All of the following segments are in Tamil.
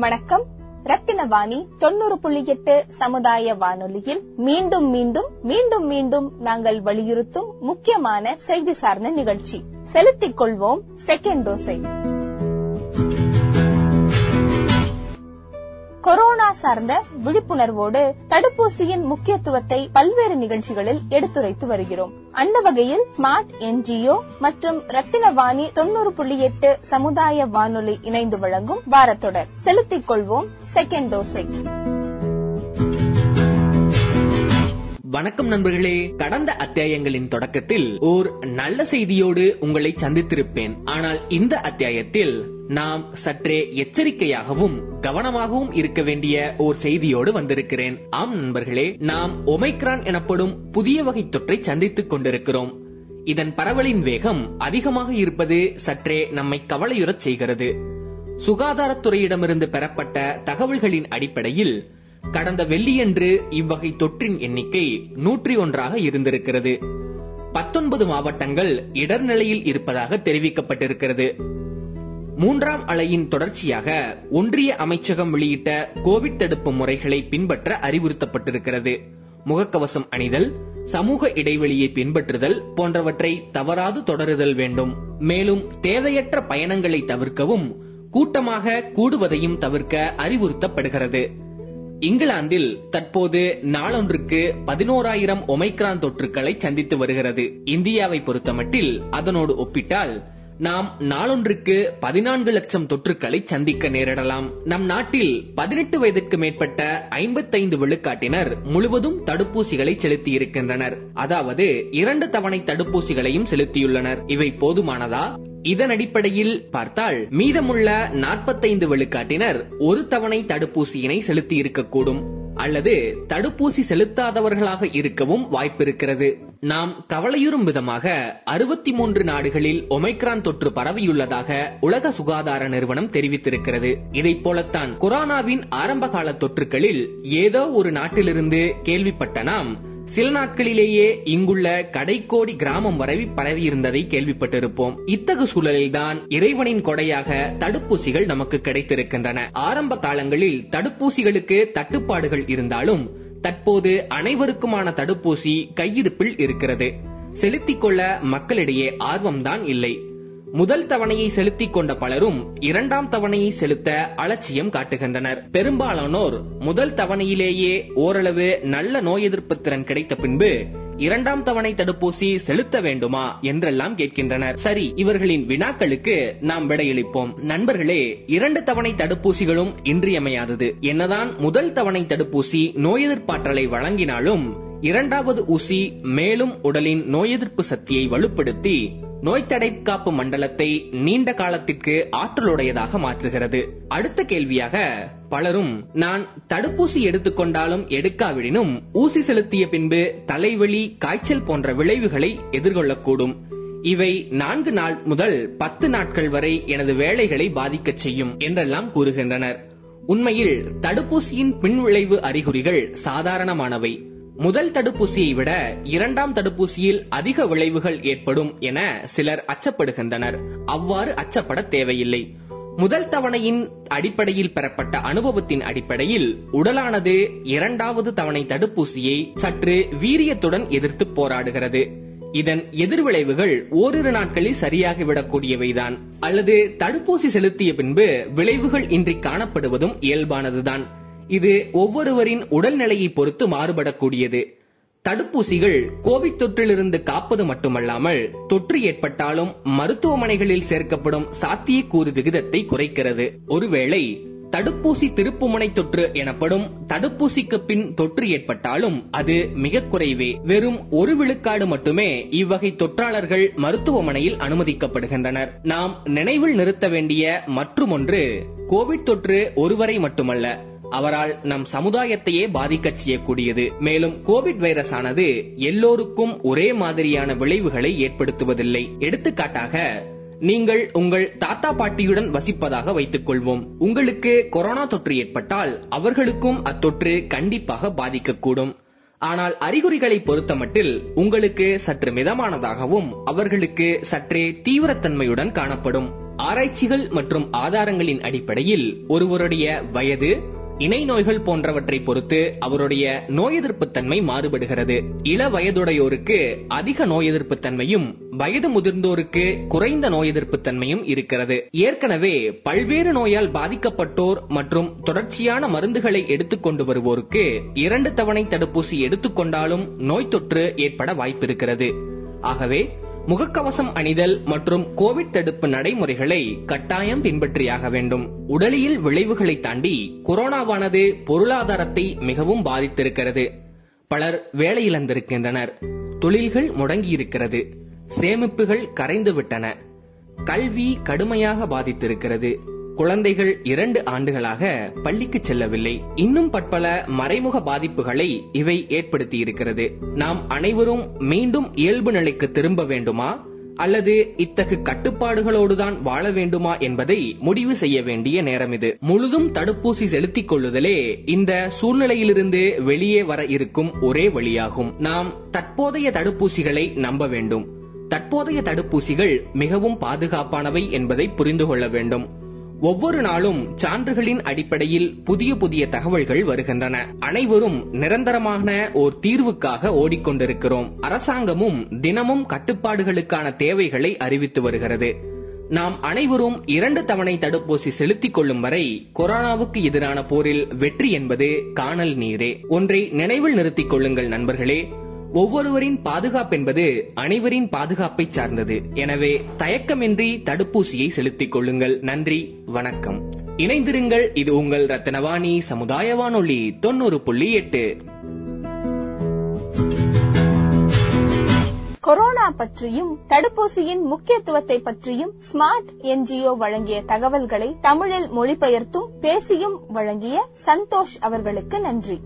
வணக்கம். ரத்தினவாணி தொண்ணூறு புள்ளி எட்டு சமுதாய வானொலியில் மீண்டும் மீண்டும் மீண்டும் மீண்டும் நாங்கள் வலியுறுத்தும் முக்கியமான செய்தி சார்ந்த நிகழ்ச்சி. செலுத்திக் கொள்வோம். செகண்ட் டோஸை கொரோனா சார்ந்த விழிப்புணர்வோடு தடுப்பூசியின் முக்கியத்துவத்தை பல்வேறு நிகழ்ச்சிகளில் எடுத்துரைத்து வருகிறோம். அந்த வகையில் ஸ்மார்ட் என்ஜிஓ மற்றும் ரத்தினவாணி தொண்ணூறு புள்ளி எட்டு சமுதாய வானொலி இணைந்து வழங்கும் வாரத்தொடர். செலுத்திக் கொள்வோம். செகண்ட் டோஸை வணக்கம் நண்பர்களே. கடந்த அத்தியாயங்களின் தொடக்கத்தில் ஓர் நல்ல செய்தியோடு உங்களை சந்தித்திருப்பேன். ஆனால் இந்த அத்தியாயத்தில் நாம் சற்றே எச்சரிக்கையாகவும் கவனமாகவும் இருக்க வேண்டிய ஓர் செய்தியோடு வந்திருக்கிறேன். ஆம் நண்பர்களே நாம் ஒமைக்ரான் எனப்படும் புதிய வகை தொற்றை சந்தித்துக் கொண்டிருக்கிறோம். இதன் பரவலின் வேகம் அதிகமாக இருப்பது சற்றே நம்மை கவலையுறச் செய்கிறது. சுகாதாரத்துறையிடமிருந்து பெறப்பட்ட தகவல்களின் அடிப்படையில் கடந்த வெள்ளியன்று இவ்வகை தொற்றின் எண்ணிக்கை நூற்றி ஒன்றாக இருந்திருக்கிறது. பத்தொன்பது மாவட்டங்கள் இடர்நிலையில் இருப்பதாக தெரிவிக்கப்பட்டிருக்கிறது. மூன்றாம் அலையின் தொடர்ச்சியாக ஒன்றிய அமைச்சகம் வெளியிட்ட கோவிட் தடுப்பு முறைகளை பின்பற்ற அறிவுறுத்தப்பட்டிருக்கிறது. முகக்கவசம் அணிதல் சமூக இடைவெளியை பின்பற்றுதல் போன்றவற்றை தவறாது தொடருதல் வேண்டும். மேலும் தேவையற்ற பயணங்களை தவிர்க்கவும் கூட்டமாக கூடுவதையும் தவிர்க்க அறிவுறுத்தப்படுகிறது. இங்கிலாந்தில் தற்போது நாளொன்றுக்கு பதினோராயிரம் ஒமைக்ரான் தொற்றுக்களை சந்தித்து வருகிறது. இந்தியாவை பொறுத்தமட்டில் அதனோடு ஒப்பிட்டால் நாம் நாளொன்றுக்கு பதினான்கு லட்சம் தொற்றுக்களை சந்திக்க நேரிடலாம். நம் நாட்டில் பதினெட்டு வயதுக்கு மேற்பட்ட ஐம்பத்தைந்து விழுக்காட்டினர் முழுவதும் தடுப்பூசிகளை செலுத்தி இருக்கின்றனர் அதாவது இரண்டு தவணை தடுப்பூசிகளையும் செலுத்தியுள்ளனர். இவை போதுமானதா? இதன் அடிப்படையில் பார்த்தால் மீதமுள்ள நாற்பத்தைந்து விழுக்காட்டினர் ஒரு தவணை தடுப்பூசியினை செலுத்தி இருக்கக்கூடும் அல்லது தடுப்பூசி செலுத்தாதவர்களாக இருக்கவும் வாய்ப்பிருக்கிறது. நாம் கவலையுறும் விதமாக அறுபத்தி மூன்று நாடுகளில் ஒமைக்ரான் தொற்று பரவியுள்ளதாக உலக சுகாதார நிறுவனம் தெரிவித்திருக்கிறது. இதைப் போலத்தான் கொரோனாவின் ஆரம்பகால தொற்றுகளில் ஏதோ ஒரு நாட்டிலிருந்து கேள்விப்பட்ட நாம் சில நாட்களிலேயே இங்குள்ள கடைக்கோடி கிராமம் வரை பரவியிருந்ததை கேள்விப்பட்டிருப்போம். இத்தகு சூழலில்தான் இறைவனின் கொடையாக தடுப்பூசிகள் நமக்கு கிடைத்திருக்கின்றன. ஆரம்ப காலங்களில் தடுப்பூசிகளுக்கு தட்டுப்பாடுகள் இருந்தாலும் தற்போது அனைவருக்குமான தடுப்பூசி கையிருப்பில் இருக்கிறது. செலுத்திக் கொள்ள மக்களிடையே ஆர்வம்தான் இல்லை. முதல் தவணையை செலுத்திக் கொண்ட பலரும் இரண்டாம் தவணையை செலுத்த அலட்சியம் காட்டுகின்றனர். பெரும்பாலானோர் முதல் தவணையிலேயே ஓரளவு நல்ல நோய் எதிர்ப்பு திறன் கிடைத்த பின்பு இரண்டாம் தவணை தடுப்பூசி செலுத்த வேண்டுமா என்றெல்லாம் கேட்கின்றனர். சரி இவர்களின் வினாக்களுக்கு நாம் விடையளிப்போம். நண்பர்களே இரண்டு தவணை தடுப்பூசிகளும் இன்றியமையாதது. என்னதான் முதல் தவணை தடுப்பூசி நோய் எதிர்ப்பாற்றலை வழங்கினாலும் இரண்டாவது ஊசி மேலும் உடலின் நோய் எதிர்ப்பு சக்தியை வலுப்படுத்தி நோய் தடைக்காப்பு மண்டலத்தை நீண்ட காலத்திற்கு ஆற்றலுடையதாக மாற்றுகிறது. அடுத்த கேள்வியாக பலரும் நான் தடுப்பூசி எடுத்துக்கொண்டாலும் எடுக்காவிடினும் ஊசி செலுத்திய பின்பு தலைவலி காய்ச்சல் போன்ற விளைவுகளை எதிர்கொள்ளக்கூடும். இவை நான்கு நாள் முதல் பத்து நாட்கள் வரை எனது வேலைகளை பாதிக்கச் செய்யும் என்றெல்லாம் கூறுகின்றனர். உண்மையில் தடுப்பூசியின் பின்விளைவு அறிகுறிகள் சாதாரணமானவை. முதல் தடுப்பூசியை விட இரண்டாம் தடுப்பூசியில் அதிக விளைவுகள் ஏற்படும் என சிலர் அச்சப்படுகின்றனர். அவ்வாறு அச்சப்பட தேவையில்லை. முதல் தவணையின் அடிப்படையில் பெறப்பட்ட அனுபவத்தின் அடிப்படையில் உடலானது இரண்டாவது தவணை தடுப்பூசியை சற்று வீரியத்துடன் எதிர்த்து போராடுகிறது. இதன் எதிர்விளைவுகள் ஓரிரு நாட்களில் சரியாகிவிடக்கூடியவைதான். அல்லது தடுப்பூசி செலுத்திய பின்பு விளைவுகள் இன்றி காணப்படுவதும் இயல்பானதுதான். இது ஒவ்வொருவரின் உடல்நிலையை பொறுத்து மாறுபடக்கூடியது. தடுப்பூசிகள் கோவிட் தொற்றிலிருந்து காப்பது மட்டுமல்லாமல் தொற்று ஏற்பட்டாலும் மருத்துவமனைகளில் சேர்க்கப்படும் சாத்தியக்கூறு விகிதத்தை குறைக்கிறது. ஒருவேளை தடுப்பூசி திருப்புமுனை தொற்று எனப்படும் தடுப்பூசிக்கு பின் தொற்று ஏற்பட்டாலும் அது மிக குறைவே. வெறும் ஒரு விழுக்காடு மட்டுமே இவ்வகை தொற்றாளர்கள் மருத்துவமனையில் அனுமதிக்கப்படுகின்றனர். நாம் நினைவில் நிறுத்த வேண்டிய மற்றுமொன்று கோவிட் தொற்று ஒருவரை மட்டுமல்ல அவரால் நம் சமுதாயத்தையே பாதிக்கச் செய்யக்கூடியது. மேலும் கோவிட் வைரஸ் ஆனது எல்லோருக்கும் ஒரே மாதிரியான விளைவுகளை ஏற்படுத்துவதில்லை. எடுத்துக்காட்டாக நீங்கள் உங்கள் தாத்தா பாட்டியுடன் வசிப்பதாக வைத்துக் கொள்வோம் உங்களுக்கு கொரோனா தொற்று ஏற்பட்டால் அவர்களுக்கும் அத்தொற்று கண்டிப்பாக பாதிக்கக்கூடும். ஆனால் அறிகுறிகளை பொறுத்தமட்டில் உங்களுக்கு சற்று மிதமானதாகவும் அவர்களுக்கு சற்றே தீவிரத்தன்மையுடன் காணப்படும். ஆராய்ச்சிகள் மற்றும் ஆதாரங்களின் அடிப்படையில் ஒருவருடைய வயது இணை நோய்கள் போன்றவற்றை பொறுத்து அவருடைய நோய் எதிர்ப்பு தன்மை மாறுபடுகிறது. இள வயதுடையோருக்கு அதிக நோய் எதிர்ப்பு தன்மையும் வயது முதிர்ந்தோருக்கு குறைந்த நோய் எதிர்ப்பு தன்மையும் இருக்கிறது. ஏற்கனவே பல்வேறு நோயால் பாதிக்கப்பட்டோர் மற்றும் தொடர்ச்சியான மருந்துகளை எடுத்துக்கொண்டு வருவோருக்கு இரண்டு தவணை தடுப்பூசி எடுத்துக்கொண்டாலும் நோய் தொற்று ஏற்பட வாய்ப்பிருக்கிறது. ஆகவே முகக்கவசம் அணிதல் மற்றும் கோவிட் தடுப்பு நடைமுறைகளை கட்டாயம் பின்பற்றியாக வேண்டும். உடலியல் விளைவுகளை தாண்டி கொரோனாவானது பொருளாதாரத்தை மிகவும் பாதித்திருக்கிறது. பலர் வேலையிழந்திருக்கின்றனர். தொழில்கள் முடங்கியிருக்கிறது. சேமிப்புகள் கரைந்துவிட்டன. கல்வி கடுமையாக பாதித்திருக்கிறது. குழந்தைகள் இரண்டு ஆண்டுகளாக பள்ளிக்கு செல்லவில்லை. இன்னும் பற்பல மறைமுக பாதிப்புகளை இவை ஏற்படுத்தி இருக்கிறது நாம் அனைவரும் மீண்டும் இயல்பு நிலைக்கு திரும்ப வேண்டுமா? அல்லது இத்தகு கட்டுப்பாடுகளோடுதான் வாழ வேண்டுமா என்பதை முடிவு செய்ய வேண்டிய நேரம் இது. முழுதும் தடுப்பூசி செலுத்திக் கொள்ளுதலே இந்த சூழ்நிலையிலிருந்து வெளியே வர இருக்கும் ஒரே வழியாகும். நாம் தற்போதைய தடுப்பூசிகளை நம்ப வேண்டும். தற்போதைய தடுப்பூசிகள் மிகவும் பாதுகாப்பானவை என்பதை புரிந்து கொள்ள வேண்டும். ஒவ்வொரு நாளும் சான்றுகளின் அடிப்படையில் புதிய புதிய தகவல்கள் வருகின்றன. அனைவரும் நிரந்தரமான ஓர் தீர்வுக்காக ஓடிக்கொண்டிருக்கிறோம். அரசாங்கமும் தினமும் கட்டுப்பாடுகளுக்கான தேவைகளை அறிவித்து வருகிறது. நாம் அனைவரும் இரண்டு தவணை தடுப்பூசி செலுத்திக் கொள்ளும் வரை கொரோனாவுக்கு எதிரான போரில் வெற்றி என்பது காணல் நீரே. ஒன்றை நினைவில் நிறுத்திக் கொள்ளுங்கள் நண்பர்களே. ஒவ்வொருவரின் பாதுகாப்பு என்பது அனைவரின் பாதுகாப்பை சார்ந்தது. எனவே தயக்கமின்றி தடுப்பூசியை செலுத்திக் கொள்ளுங்கள். நன்றி வணக்கம். இணைந்திருங்கள் இது உங்கள் ரத்தனவாணி சமுதாய வானொலி தொண்ணூறு புள்ளி எட்டு. கொரோனா பற்றியும் தடுப்பூசியின் முக்கியத்துவத்தை பற்றியும் ஸ்மார்ட் என்ஜிஓ வழங்கிய தகவல்களை தமிழில் மொழிபெயர்த்தும் பேசியும் வழங்கிய சந்தோஷ் அவர்களுக்கு நன்றி.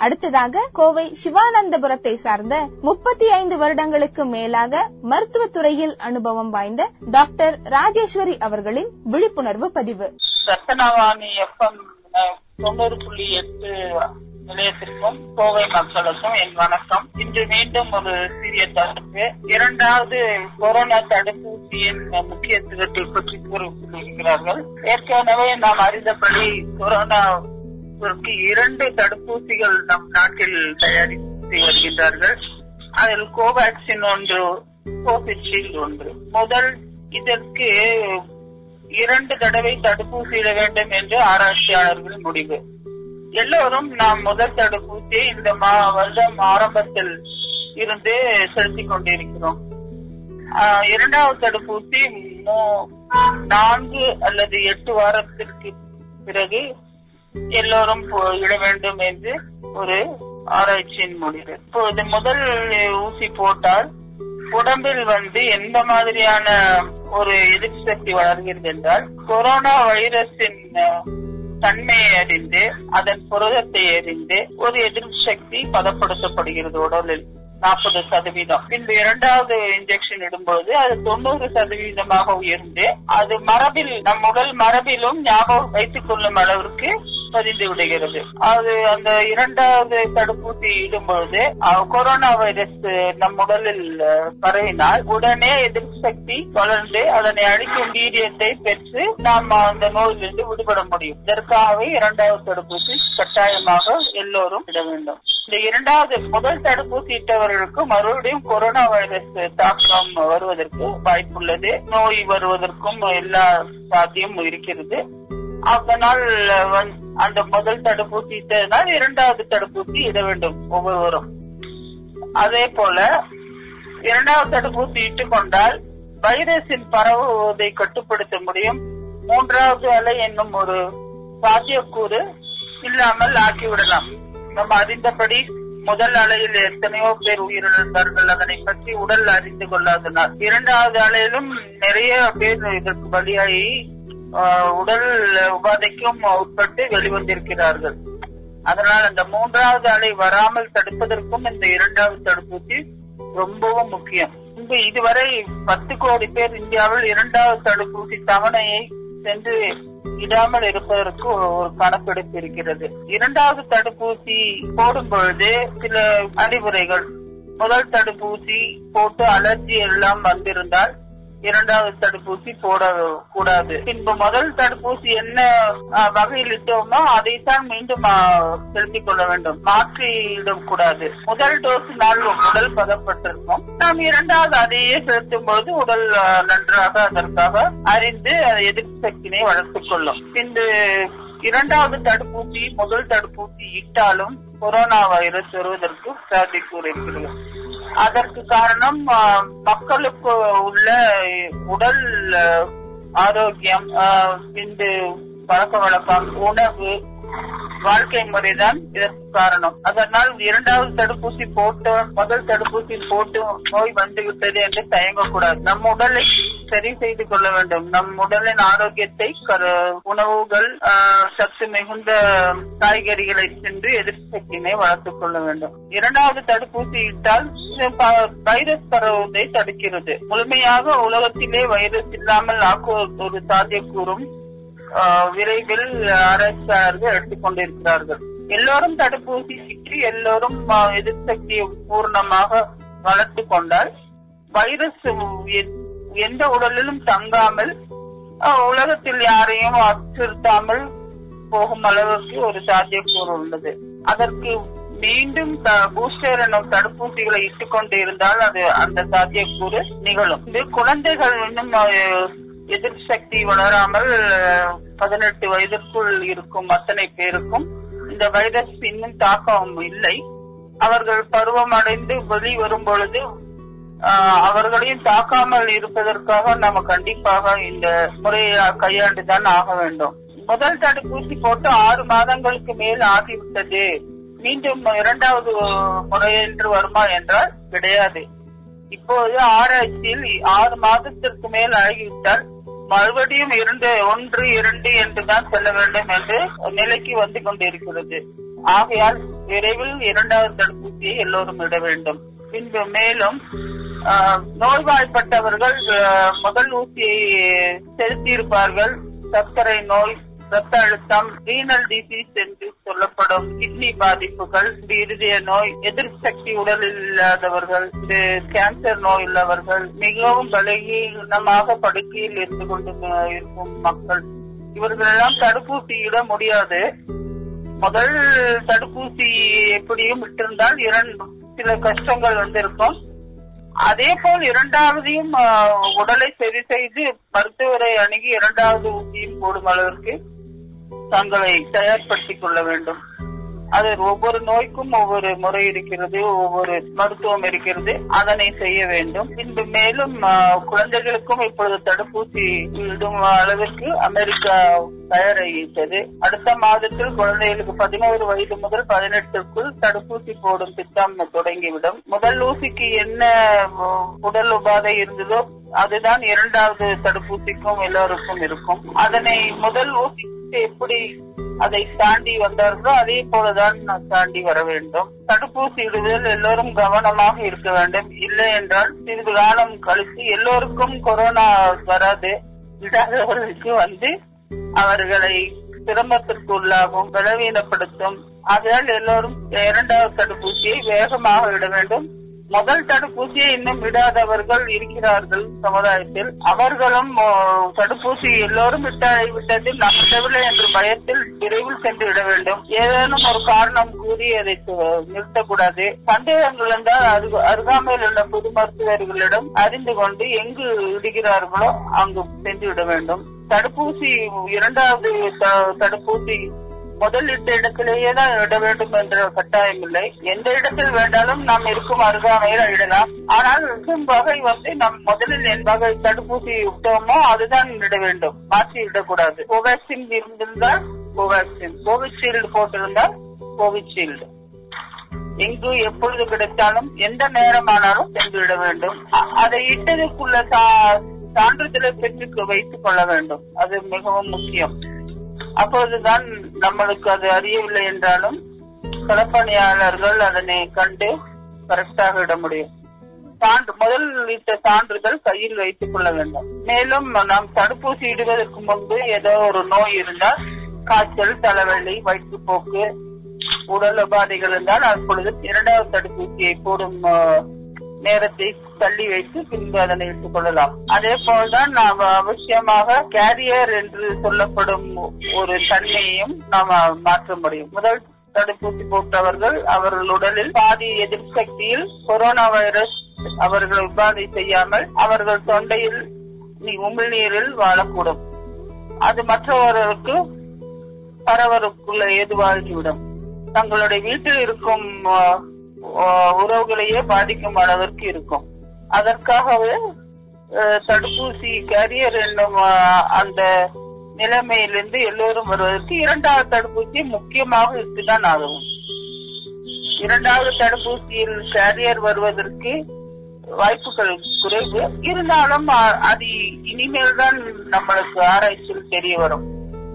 அடுத்ததாக கோவை சிவானந்தபுரத்தை சார்ந்த முப்பத்தி ஐந்து வருடங்களுக்கு மேலாக மருத்துவத்துறையில் அனுபவம் வாய்ந்த டாக்டர் ராஜேஸ்வரி அவர்களின் விழிப்புணர்வு பதிவு. ரத்தனவாணி எஃப்எம் தொண்ணூறு புள்ளி எட்டு நிலையத்திற்கும் கோவை மக்களுக்கும் என் வணக்கம். இன்று மீண்டும் ஒரு சிறிய தடுப்பு இரண்டாவது கொரோனா தடுப்பூசியின் முக்கியத்துவத்தை பற்றி கூறியிருக்கிறார்கள் ஏற்கனவே நாம் அறிந்தபடி கொரோனா இதற்கு இரண்டு தடுப்பூசிகள் நம் நாட்டில் தயாரித்து வருகின்றார்கள் அதில் கோவேக்சின் ஒன்று கோவிஷீல்டு ஒன்று. முதல் இதற்கு இரண்டு தடவை தடுப்பூசியிட வேண்டும் என்று ஆராய்ச்சியாளர்கள் முடிவு. எல்லோரும் நாம் முதல் தடுப்பூசியை இந்த வருடம் ஆரம்பத்தில் இருந்து செலுத்திக் கொண்டிருக்கிறோம். இரண்டாவது தடுப்பூசி நான்கு அல்லது எட்டு வாரத்திற்கு பிறகு எல்லோரும் இட வேண்டும் என்று ஒரு ஆராய்ச்சியின் முடிவு. இப்பொழுது முதல் ஊசி போட்டால் உடம்பில் வந்து எந்த மாதிரியான ஒரு எதிர்ப்பு சக்தி வளர்கிறது என்றால் கொரோனா வைரஸின் தன்மையை அறிந்து அதன் புரதத்தை அறிந்து ஒரு எதிர்ப்பு சக்தி பதப்படுத்தப்படுகிறது உடலில். நாற்பது சதவீதம். பின்பு இரண்டாவது இன்ஜெக்ஷன் இடும்போது அது தொண்ணூறு சதவீதமாக உயர்ந்து அது மரபில் நம் உடல் மரபிலும் ஞாபகம் வைத்துக் கொள்ளும் அளவிற்கு பதிந்து விடுகிறது. அது அந்த இரண்டாவது தடுப்பூசி இடும்பொழுது கொரோனா வைரஸ் நம் உடலில் பரவினால் உடனே எதிர்ப்பு சக்தி வளர்ந்து அதனை அழிக்கும் வீரியத்தை பெற்று நாம் அந்த நோயிலிருந்து விடுபட முடியும். இதற்காகவே இரண்டாவது தடுப்பூசி கட்டாயமாக எல்லோரும் இட வேண்டும். இந்த இரண்டாவது முதல் தடுப்பூசி இட்டவர்களுக்கு மறுபடியும் கொரோனா வைரஸ் தாக்கம் வருவதற்கு வாய்ப்புள்ளது. நோய் வருவதற்கும் எல்லா சாத்தியம் இருக்கிறது. அதனால் அந்த முதல் தடுப்பூசி இட்டதனால் இரண்டாவது தடுப்பூசி இட வேண்டும் ஒவ்வொருவரும். அதே போல இரண்டாவது தடுப்பூசி இட்டுக் கொண்டால் வைரஸின் பரவுவதை கட்டுப்படுத்த முடியும். மூன்றாவது அலை என்னும் ஒரு சாத்தியக்கூறு இல்லாமல் ஆக்கிவிடலாம். நம்ம அறிந்தபடி முதல் அலையில் எத்தனையோ பேர் உயிரிழந்தார்கள் அதனை பற்றி உடல் அறிந்து கொள்ளாதனால். இரண்டாவது அலையிலும் நிறைய பேர் இதற்கு பலியாகி உடல் உபாதைக்கும் உட்பட்டு வெளிவந்திருக்கிறார்கள். அதனால் அந்த மூன்றாவது அலை வராமல் தடுப்பதற்கும் இந்த இரண்டாவது தடுப்பூசி ரொம்பவும் முக்கியம். இங்கு இதுவரை பத்து கோடி பேர் இந்தியாவில் இரண்டாவது தடுப்பூசி தவணையை சென்று இடாமல் இருப்பதற்கு ஒரு கணக்கெடுப்பு இருக்கிறது. இரண்டாவது தடுப்பூசி போடும் பொழுது சில அறிவுரைகள். முதல் தடுப்பூசி போட்டு அலர்ஜி எல்லாம் வந்திருந்தால் இரண்டாவது தடுப்பூசி போட கூடாது. பின்பு முதல் தடுப்பூசி என்ன வகையில் இட்டோமோ அதைத்தான் மீண்டும் செலுத்திக் கொள்ள வேண்டும். மாற்றி கூடாது. முதல் டோஸினால் உடல் பதப்பட்டிருக்கும். நாம் இரண்டாவது அதையே செலுத்தும் பொழுது உடல் நன்றாக அதற்காக அறிந்து எதிர்ப்பு சக்தினை வளர்த்துக் கொள்ளும். பின்பு இரண்டாவது தடுப்பூசி முதல் தடுப்பூசி இட்டாலும் கொரோனா வைரஸ் வருவதற்கு சாத்தியக்கூறு இருக்கிறது. அதற்கு காரணம் மக்களுக்கு உள்ள உடல் ஆரோக்கியம் பின்பு பழக்க வழக்கம் உணவு வாழ்க்கை முறைதான் இதற்கு காரணம். அதனால் இரண்டாவது தடுப்பூசி போட்டு முதல் தடுப்பூசி போட்டு நோய் வந்து விட்டது என்று தயங்கக்கூடாது. நம் உடலை சரி செய்து கொள்ள வேண்டும். நம் உடலின் ஆரோக்கியத்தை உணவுகள் ஆஹ், சத்து மிகுந்த காய்கறிகளை சென்று எதிர்ப்பு சக்தியினை வளர்த்துக் கொள்ள வேண்டும். இரண்டாவது தடுப்பூசி இட்டால் ப- வைரஸ் பரவுவதை தடுக்கிறது. முழுமையாக உலகத்திலே வைரஸ் இல்லாமல் ஆக்குவது ஒரு சாத்தியக்கூறும் விரைவில் ஆராய்ச்சியாளர்கள் எடுத்துக்கொண்டிருக்கிறார்கள் எல்லோரும் தடுப்பூசி சுற்றி எல்லோரும் எதிர்சக்தியை பூர்ணமாக வளர்த்து கொண்டால் வைரஸ் எந்த உடலிலும் தங்காமல் உலகத்தில் யாரையும் அச்சுறுத்தாமல் போகும் அளவுக்கு ஒரு சாத்தியக்கூறு உள்ளது. அதற்கு மீண்டும் பூஸ்டர் எனும் தடுப்பூசிகளை இட்டுக்கொண்டு இருந்தால் அது அந்த சாத்தியக்கூறு நிகழும். இது குழந்தைகள் இன்னும் ஆஹ், எதிர்ப்பு சக்தி வளராமல் பதினெட்டு வயதிற்குள் இருக்கும் அத்தனை பேருக்கும் இந்த வைரஸ் இன்னும் தாக்கம் இல்லை. அவர்கள் பருவம் அடைந்து வெளி வரும் பொழுது அவர்களையும் தாக்காமல் இருப்பதற்காக நாம கண்டிப்பாக இந்த முறையை கையாண்டுதான் ஆக வேண்டும். முதல் தடுப்பூசி போட்டு ஆறு மாதங்களுக்கு மேல் ஆகிவிட்டது. மீண்டும் இரண்டாவது முறை என்று வருமா என்றால் கிடையாது. இப்போது ஆராய்ச்சியில் ஆறு மாதத்திற்கு மேல் ஆகிவிட்டால் மறுபடியும் இரண்டு ஒன்று இரண்டு என்றுதான் செல்ல வேண்டும் என்று நிலைக்கு வந்து கொண்டிருக்கிறது. ஆகையால் விரைவில் இரண்டாவது தடுப்பூசியை எல்லோரும் இட வேண்டும். பின்பு மேலும் ஆஹ், நோய்வாய்ப்பட்டவர்கள் முதல் ஊசியை செலுத்தியிருப்பார்கள். சர்க்கரை நோய் ரத்த அழுத்தம் ரீனல் டிசீஸ் என்று சொல்லப்படும் கிட்னி பாதிப்புகள் இருதய நோய் எதிர்ப்பு சக்தி உடலில் இல்லாதவர்கள் கேன்சர் நோய் உள்ளவர்கள் மிகவும் பலகீனமாக படுக்கையில் இருந்து கொண்டு இருக்கும் மக்கள். இவர்களெல்லாம் தடுப்பூசி இட முடியாது. முதல் தடுப்பூசி எப்படியும் விட்டிருந்தால் இரண்டு சில கஷ்டங்கள் வந்திருக்கும். அதே போல் இரண்டாவதையும் உடலை சரி செய்து மருத்துவரை அணுகி இரண்டாவது ஊசியும் போடும் அளவிற்கு தங்களை தயார்படுத்திக் கொள்ள வேண்டும். அது ஒவ்வொரு நோய்க்கும் ஒவ்வொரு முறை இருக்கிறது ஒவ்வொரு மருத்துவம் இருக்கிறது. அதனை செய்ய வேண்டும். பின்பு மேலும் குழந்தைகளுக்கும் இப்பொழுது தடுப்பூசி இடும் அளவிற்கு அமெரிக்கா தயாராகிவிட்டது. அடுத்த மாதத்தில் குழந்தைகளுக்கு பதினோரு வயது முதல் பதினெட்டுக்குள் தடுப்பூசி போடும் திட்டம் தொடங்கிவிடும். முதல் ஊசிக்கு என்ன உடல் உபாதை இருந்ததோ அதுதான் இரண்டாவது தடுப்பூசிக்கும் எல்லோருக்கும் இருக்கும். அதனை முதல் ஊசிக்கு எப்படி அதை தாண்டி வந்தார்களோ அதே போலதான் நான் தாண்டி வர வேண்டும். தடுப்பூசி இடுவதில் எல்லோரும் கவனமாக இருக்க வேண்டும். இல்லை என்றால் சிறிது காலம் கழித்து எல்லோருக்கும் கொரோனா வராது. இடாதவர்களுக்கு வந்து அவர்களை சிரமத்திற்கு உள்ளாகும் பலவீனப்படுத்தும். அதனால் எல்லோரும் இரண்டாவது தடுப்பூசியை வேகமாக இட வேண்டும். முதல் தடுப்பூசியை இன்னும் விடாதவர்கள் இருக்கிறார்கள் சமுதாயத்தில். அவர்களும் தடுப்பூசி எல்லோரும் விட்டாய் விட்டது நாம் விடவில்லை என்ற பயத்தில் விரைவில் சென்று விட வேண்டும். ஏதேனும் ஒரு காரணம் கூறி அதை நிறுத்தக்கூடாது. சந்தேகங்கள் என்றால் அருகு- அருகாமையில் உள்ள பொது மருத்துவர்களிடம் அறிந்து கொண்டு எங்கு இடுகிறார்களோ அங்கு சென்று விட வேண்டும். தடுப்பூசி இரண்டாவது த- தடுப்பூசி முதல் இந்த இடத்திலேயே தான் இட வேண்டும் என்ற கட்டாயம் இல்லை. எந்த இடத்தில் வேண்டாலும் நாம் இருக்கும் அருகாமையில் இடலாம். ஆனால் இருக்கும் வகை வந்து நம் முதலில் என் வகை தடுப்பூசி விட்டோமோ அதுதான் இட வேண்டும். மாற்றி விடக்கூடாது. கோவேக்சின் இருந்திருந்தால் கோவேக்சின் கோவிஷீல்டு போட்டிருந்தால் கோவிஷீல்டு எங்கு எப்பொழுது கிடைத்தாலும் எந்த நேரமானாலும் சென்று விட வேண்டும் அதை இட்டதற்குள்ள சா- சான்றிதழை பெற்று வைத்துக் கொள்ள வேண்டும். அது மிகவும் முக்கியம். அப்பொழுதுதான் நம்மளுக்கு அது அறியவில்லை என்றாலும் களப்பணியாளர்கள் அதனை கண்டு கரெக்டாக இட முடியும். சான்று முதல் இட்ட சான்றிதழ் கையில் வைத்துக் கொள்ள வேண்டும். மேலும் நாம் தடுப்பூசி இடுவதற்கு முன்பு ஏதோ ஒரு நோய் இருந்தால் காய்ச்சல் தலைவலி வயிற்றுப்போக்கு உடல் உபாதைகள் இருந்தால் அப்பொழுது இரண்டாவது தடுப்பூசியை போடும் நேரத்தை தள்ளி வைத்து பின்பு அதனை எடுத்துக் கொள்ளலாம் அதே போல்தான் நாம் அவசியமாக கேரியர் என்று சொல்லப்படும் ஒரு தன்மையையும் நாம் மாற்ற முடியும். முதல் தடுப்பூசி போட்டவர்கள் அவர்கள் உடலில் பாதி எதிர்சக்தியில் சக்தியில் கொரோனா வைரஸ் அவர்கள் உபாதை செய்யாமல் அவர்கள் தொண்டையில் நீ- உமிழ்நீரில் வாழக்கூடும். அது மற்றவர்களுக்கு பரவருக்குள்ள ஏதுவாகிவிடும். தங்களுடைய வீட்டில் இருக்கும் உறவுகளையே பாதிக்கும் அளவிற்கு இருக்கும். அதற்காகவே தடுப்பூசி கேரியர் என்னும் அந்த நிலைமையிலிருந்து எல்லோரும் வருவதற்கு இரண்டாவது தடுப்பூசி முக்கியமாக இருக்குதான் ஆகும். இரண்டாவது தடுப்பூசியில் கேரியர் வருவதற்கு வாய்ப்புகள் குறைவு. இருந்தாலும் அது இனிமேல் தான் நம்மளுக்கு ஆராய்ச்சியில் தெரிய வரும்.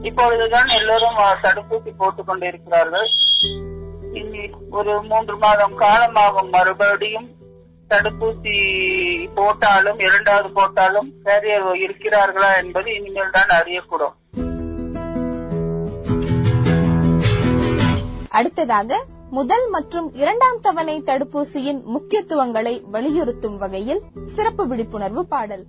இப்பொழுதுதான் எல்லோரும் தடுப்பூசி போட்டுக் கொண்டிருக்கிறார்கள் இனி ஒரு மூன்று மாதம் காலமாகும். மறுபடியும் தடுப்பூசி போட்டாலும் இரண்டாவது போட்டாலும் கேரியர் இருக்கிறார்களா என்பது இனிமேல் தான் அறியக்கூடும். அடுத்ததாக முதல் மற்றும் இரண்டாம் தவணை தடுப்பூசியின் முக்கியத்துவங்களை வலியுறுத்தும் வகையில் சிறப்பு விழிப்புணர்வு பாடல்.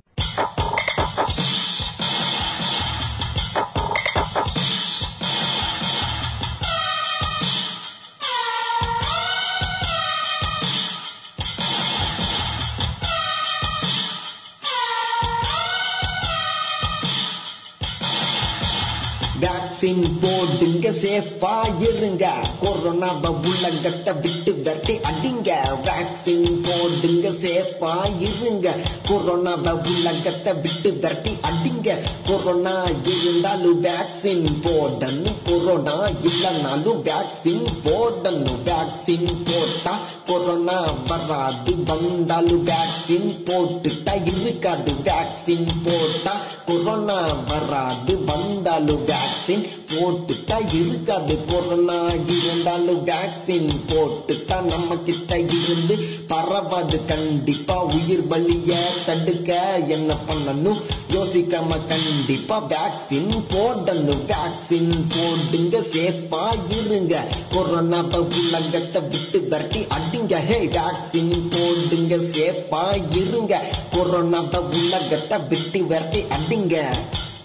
வேக்சின் போடுங்க சேஃபா இருங்க. கொரோனாவை உள்ளங்கத்தை விட்டு விரட்டி அடிங்க. வேக்சின் போடுங்க சேஃபா இருங்க. கொரோனாவை உள்ளங்கத்தை விட்டு விரட்டி அடிங்க. கொரோனா இருந்தாலும் வேக்சின் போடணும் கொரோனா இல்லைனாலும் வேக்சின் போடணும் வேக்சின் போட்டா கொரோனா வராது. வந்தாலும் வேக்சின் போட்டுட்டா இருக்காது. வேக்சின் போட்டா கொரோனா வராது. வந்தாலும் வேக்சின் போட்டுட்டா இருக்காது. கொரோனா இருந்தாலும் வேக்சின் போட்டுட்டா நம்ம கிட்ட இருந்து பரவாது. கண்டிப்பா உயிர் பலிய தடுக்க என்ன பண்ணணும்? யோசிக்காம கண்டிப்பா வேக்சின் போடணும். வேக்சின் போடுங்க சேஃபா இருங்க. கொரோனா உலகத்தை விட்டு விரட்டி அடிங்க. ஹே வேக்சின் போடுங்க சேஃபா இருங்க. கொரோனா உலகத்தை விட்டு விரட்டி அடிங்க.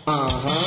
ஆஹா.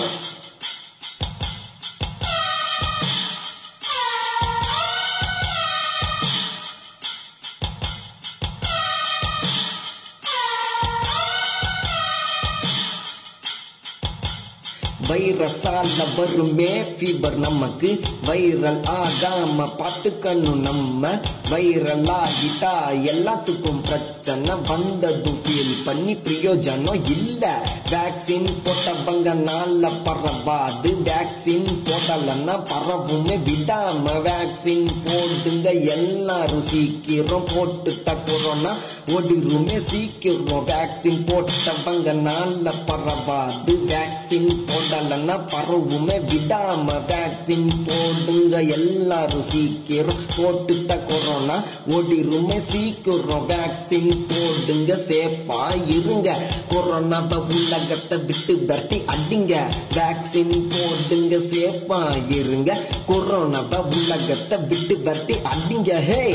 வைரஸால வருமே ஃபீவர் நமக்கு. வைரல் ஆகாம பார்த்துக்கணும் நம்ம. வைரல் ஆகிட்டா எல்லாத்துக்கும் பிரச்சனை. வந்ததும் ஃபீல் பண்ணி பிரயோஜனம் இல்லை. வேக்சின் போட்டவங்க நாள்ல பரவாது வேக்சின் போடலன்னா பரவுமே விடாம வேக்சின் போடுங்க. எல்லாரும் சீக்கிரம் போட்டு தக்குறோம்னா ஓடிருமே சீக்கிரம். வேக்சின் போட்டவங்க நாள்ல பரவாது வேக்சின் போடலன்னா பரவுமே விடாம வேக்சின் போடுங்க. எல்லாரும் சீக்கிரம் போட்டு தக்குறோம்னா ஓடிருமே சீக்கிரம். வேக்சின் போடுங்க சேஃபா இருங்க. கொரோனாவை உலகத்தை விட்டு விரட்டி அடிங்க. வேக்சின் போடுங்க சேஃபா இருங்க. கொரோனாவை உலகத்தை விட்டு விரட்டி அடிங்க. ஹே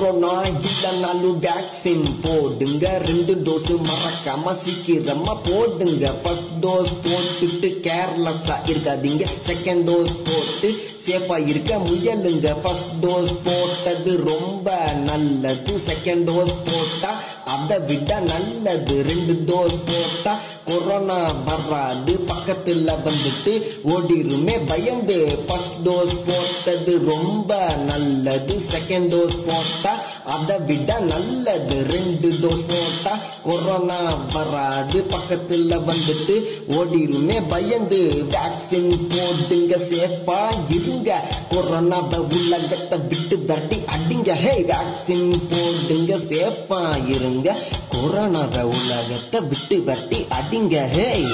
கொரோனா இல்லைனாலும் வேக்சின் போடுங்க. ரெண்டு டோஸ் மறக்காம சீக்கிரமா போடுங்க. ஃபர்ஸ்ட் டோஸ் போட்டுட்டு கேர்லெஸ்ஸா இருக்காதீங்க. செகண்ட் டோஸ் போட்டு சேஃபா இருக்க முயலுங்க. ஃபர்ஸ்ட் டோஸ் போட்டது ரொம்ப நல்லது. செகண்ட் டோஸ் போட்டா அதை விட நல்லது. ரெண்டு டோஸ் போட்டா கொரோனா வராது. பக்கத்துல வந்துட்டு ஓடிருமே. பயந்து ஃபர்ஸ்ட் டோஸ் போட்டது ரொம்ப நல்லது. செகண்ட் டோஸ் போட்டா அதை விட நல்லது. ரெண்டு டோஸ் போட்டா கொரோனா வராது. பக்கத்துல வந்துட்டு ஓடிருமே பயந்து. வேக்சின் போடுங்க சேஃபா இருங்க. கொரோனா உலகத்தை விட்டு தட்டி அடிங்க. ஹே வேக்சின் போடுங்க சேஃபா இருங்க. கொரோனாவை உலகத்தை விட்டு தட்டி அடிங்க. ஹே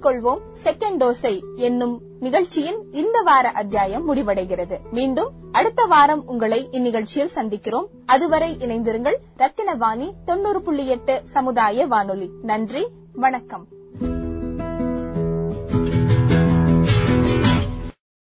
போட்டுக்கொள்வோம் செகண்ட் டோஸை என்னும் நிகழ்ச்சியின் இந்த வார அத்தியாயம் முடிவடைகிறது. மீண்டும் அடுத்த வாரம் உங்களை இந்நிகழ்ச்சியில் சந்திக்கிறோம். அதுவரை இணைந்திருங்கள் ரத்தினவாணி தொண்ணூறு புள்ளி எட்டு சமுதாய வானொலி. நன்றி வணக்கம்.